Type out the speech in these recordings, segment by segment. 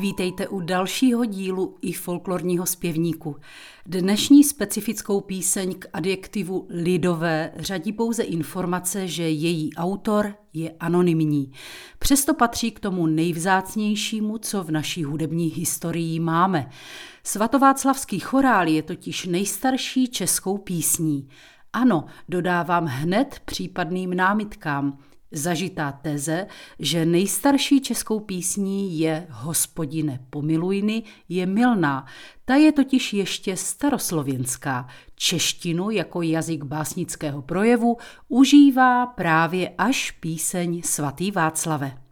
Vítejte u dalšího dílu i folklorního zpěvníku. Dnešní specifickou píseň k adjektivu lidové řadí pouze informace, že její autor je anonymní. Přesto patří k tomu nejvzácnějšímu, co v naší hudební historii máme. Svatováclavský chorál je totiž nejstarší českou písní. Ano, dodávám hned případným námitkám – Zažitá teze, že nejstarší českou písní je Hospodine pomilujny, je milná. Ta je totiž ještě staroslověnská. Češtinu jako jazyk básnického projevu užívá právě až píseň svatý Václave.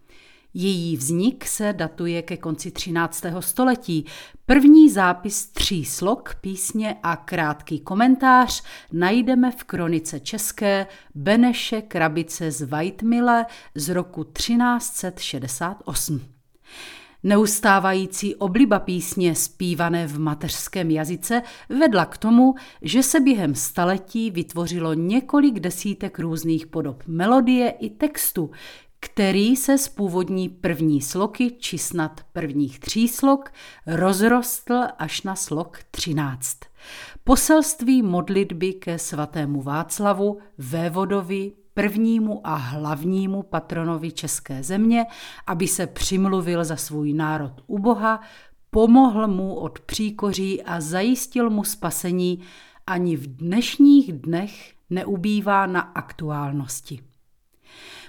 Její vznik se datuje ke konci 13. století. První zápis tří slok písně a krátký komentář najdeme v kronice české Beneše Krabice z Vajtmile z roku 1368. Neustávající obliba písně zpívané v mateřském jazyce vedla k tomu, že se během staletí vytvořilo několik desítek různých podob melodie i textu, který se z původní první sloky či snad prvních tří slok rozrostl až na slok třináct. Poselství modlitby ke svatému Václavu, vévodovi, prvnímu a hlavnímu patronovi české země, aby se přimluvil za svůj národ u Boha, pomohl mu od příkoří a zajistil mu spasení, ani v dnešních dnech neubývá na aktuálnosti.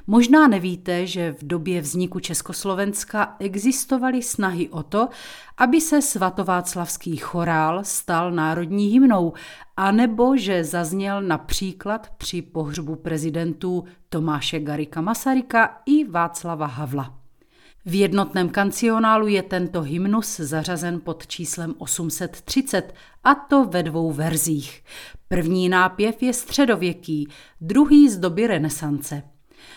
Možná nevíte, že v době vzniku Československa existovaly snahy o to, aby se svatováclavský chorál stal národní hymnou, anebo že zazněl například při pohřbu prezidentů Tomáše Garika Masaryka i Václava Havla. V jednotném kancionálu je tento hymnus zařazen pod číslem 830, a to ve dvou verzích. První nápěv je středověký, druhý z doby renesance.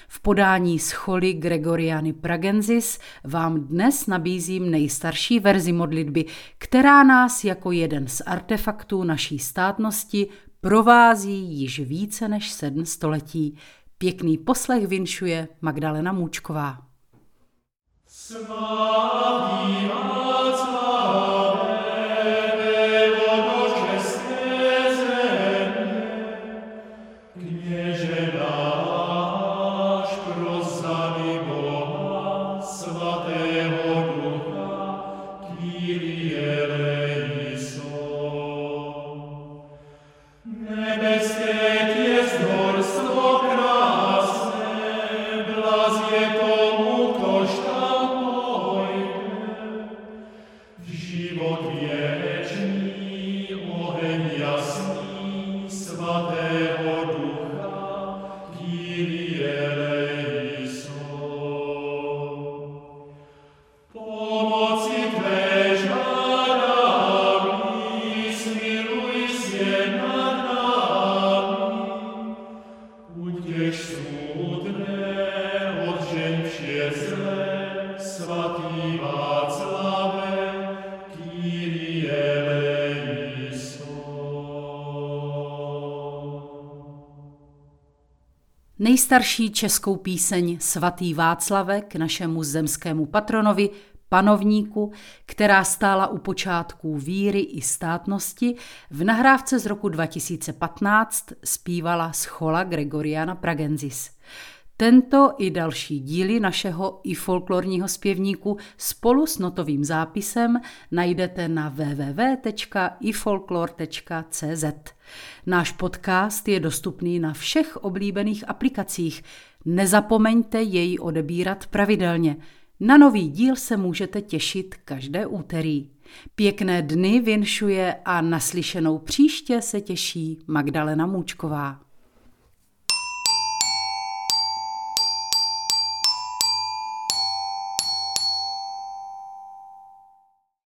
V podání scholy Gregoriany Pragensis vám dnes nabízím nejstarší verzi modlitby, která nás jako jeden z artefaktů naší státnosti provází již více než sedm století. Pěkný poslech vinšuje Magdalena Můčková. momento Nejstarší českou píseň Svatý Václave k našemu zemskému patronovi, panovníku, která stála u počátků víry i státnosti, v nahrávce z roku 2015 zpívala schola Gregoriana Pragensis. Tento i další díly našeho i folklorního zpěvníku spolu s notovým zápisem najdete na www.ifolklor.cz. Náš podcast je dostupný na všech oblíbených aplikacích. Nezapomeňte jej odebírat pravidelně. Na nový díl se můžete těšit každé úterý. Pěkné dny vinšuje a naslyšenou příště se těší Magdalena Můčková.